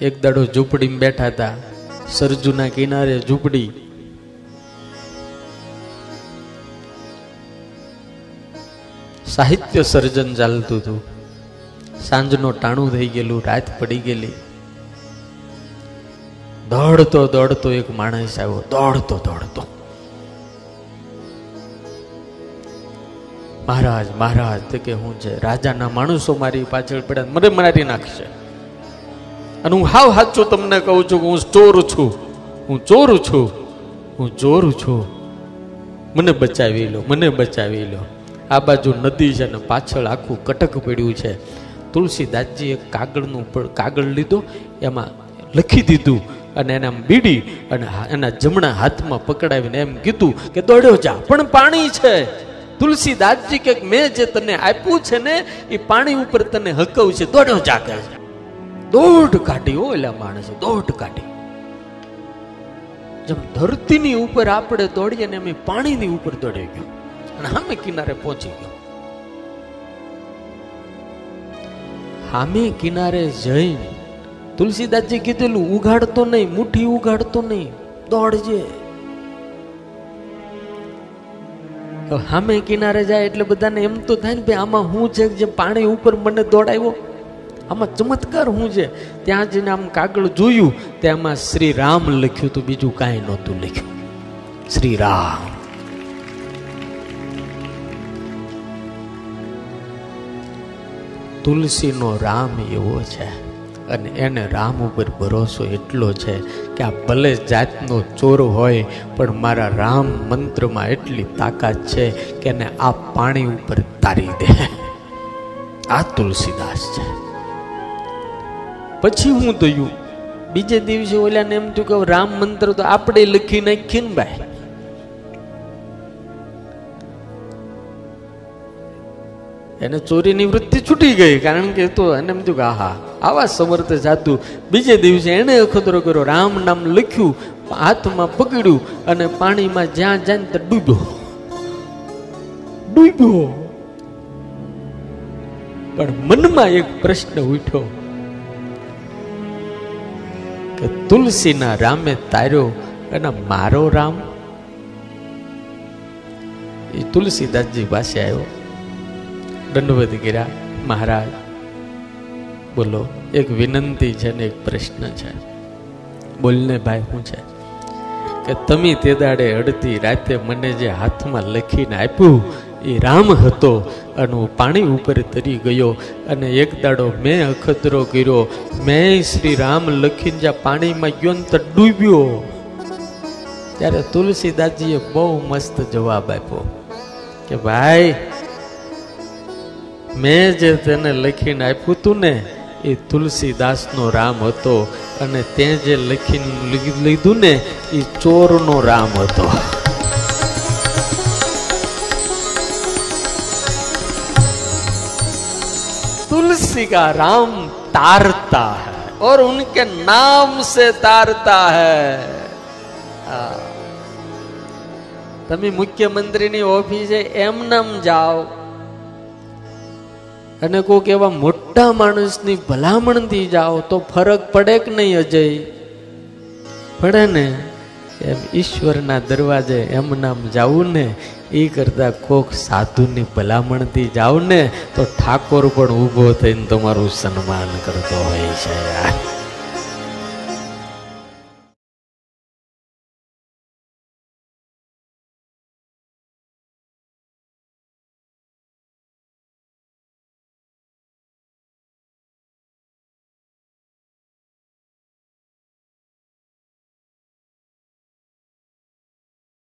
એક દાડો ઝૂંપડીમાં બેઠા હતા. સરજુના કિનારે ઝૂંપડી. સાહિત્ય સર્જન ચાલતું હતું. સાંજનો ટાણું થઈ ગયેલું, રાત પડી ગયેલી. દોડતો દોડતો એક માણસ આવ્યો. દોડતો દોડતો. મહારાજ મહારાજ કે હું છે? રાજાના માણસો મારી પાછળ પડ્યા. મને મારી નાખશે. અને હું હાવ સાચું તમને કહું છું કે હું ચોર છું. હું ચોર છું. હું ચોર છું. મને બચાવી લો, મને બચાવી લો. આ બાજુ નદી છે ને પાછળ આખું કટક પડ્યું છે. તુલસીદાસજીએ કાગળનું પણ કાગળ લીધો, એમાં લખી દીધું અને એને આમ બીડી અને એના જમણા હાથમાં પકડાવીને એમ કીધું કે દોડ્યો જા, પણ પાણી છે. તુલસીદાસજી કે મેં જે તને આપ્યું છે ને, એ પાણી ઉપર તને હકવ છે. દોડ્યો જા, કહે છે. દોઢ કાઢી હો એલા માણસે, દોઢ કાઢી જેમ ધરતીની ઉપર આપણે દોડીએ ને અમે પાણીની ઉપર દોડી ગયો. અને સામે કિનારે પહોંચી ગયો. સામે કિનારે જઈને તુલસીદાસજી કીધેલું, ઉઘાડતો નહીં, મુઠ્ઠી ઉઘાડતો નહીં, દોડજે. હવે સામે કિનારે જાય એટલે બધાને એમ તો થાય ને, ભાઈ, આમાં હું છે જે પાણી ઉપર મને દોડાવ્યો? આમાં ચમત્કાર શું છે? ત્યાં જઈને આમ કાગળ જોયું તેમાં શ્રી રામ લખ્યું હતું, બીજું કાંઈ નહોતું લખ્યું. શ્રી રામ. તુલસીનો રામ એવો છે, અને એને રામ ઉપર ભરોસો એટલો છે કે આ ભલે જાતનો ચોર હોય, પણ મારા રામ મંત્રમાં એટલી તાકાત છે કે એને આ પાણી ઉપર તારી દે. આ તુલસીદાસ છે. પછી હું થયું બીજે દિવસે ઓલાને એમ થયું કે રામ મંત્ર તો આપણે લખી નાખીએ ને ભાઈ. એને ચોરીની વૃત્તિ છૂટી ગઈ, કારણ કે તો એને એમ થયું કે આહા, આવા સમર્થ જાતું બીજે દિવસે એને અખતરો કર્યો, રામ નામ લખ્યું, હાથમાં પકડ્યું અને પાણીમાં જ્યાં જાય ત્યાં ડૂબ્યો. ડૂબ્યો. પણ મનમાં એક પ્રશ્ન ઉઠ્યો. કે તુલસીના રામે તાર્યો અને મારો રામ? એ તુલસીદાસજી પાસે આવ્યો. દંડવત કર્યા, મહારાજ, બોલો, એક વિનંતી છે ને એક પ્રશ્ન છે. બોલને ભાઈ, શું છે? કે તમે તે દાડે અડધી રાતે મને જે હાથમાં લખીને આપ્યું એ રામ હતો. અને હું પાણી ઉપર તરી ગયો અને એક દાડો મેં અખતરો કર્યો. મેં શ્રી રામ લખીને જ્યાં પાણીમાં ગયો ડૂબ્યો. ત્યારે તુલસીદાસજીએ બહુ મસ્ત જવાબ આપ્યો કે, ભાઈ, મેં જે તેને લખીને આપ્યું હતું ને, એ તુલસીદાસનો રામ હતો. અને તે જે લખીને લીધું ને, એ ચોરનો રામ હતો. तुलसी का राम तारता है और उनके नाम से तारता है આ. તમે મુખ્યમંત્રીની ઓફિસે એમ નામ જાઓ અને કોઈક એવા મોટા માણસની ભલામણથી જાઓ તો ફરક પડે કે નહીં અજય પડે ને એમ ઈશ્વરના દરવાજે એમ નામ જાવું ને એ કરતાં કોક સાધુની ભલામણથી જાવ ને તો ઠાકોર પણ ઊભો થઈને તમારું સન્માન કરતો હોય છે. યાર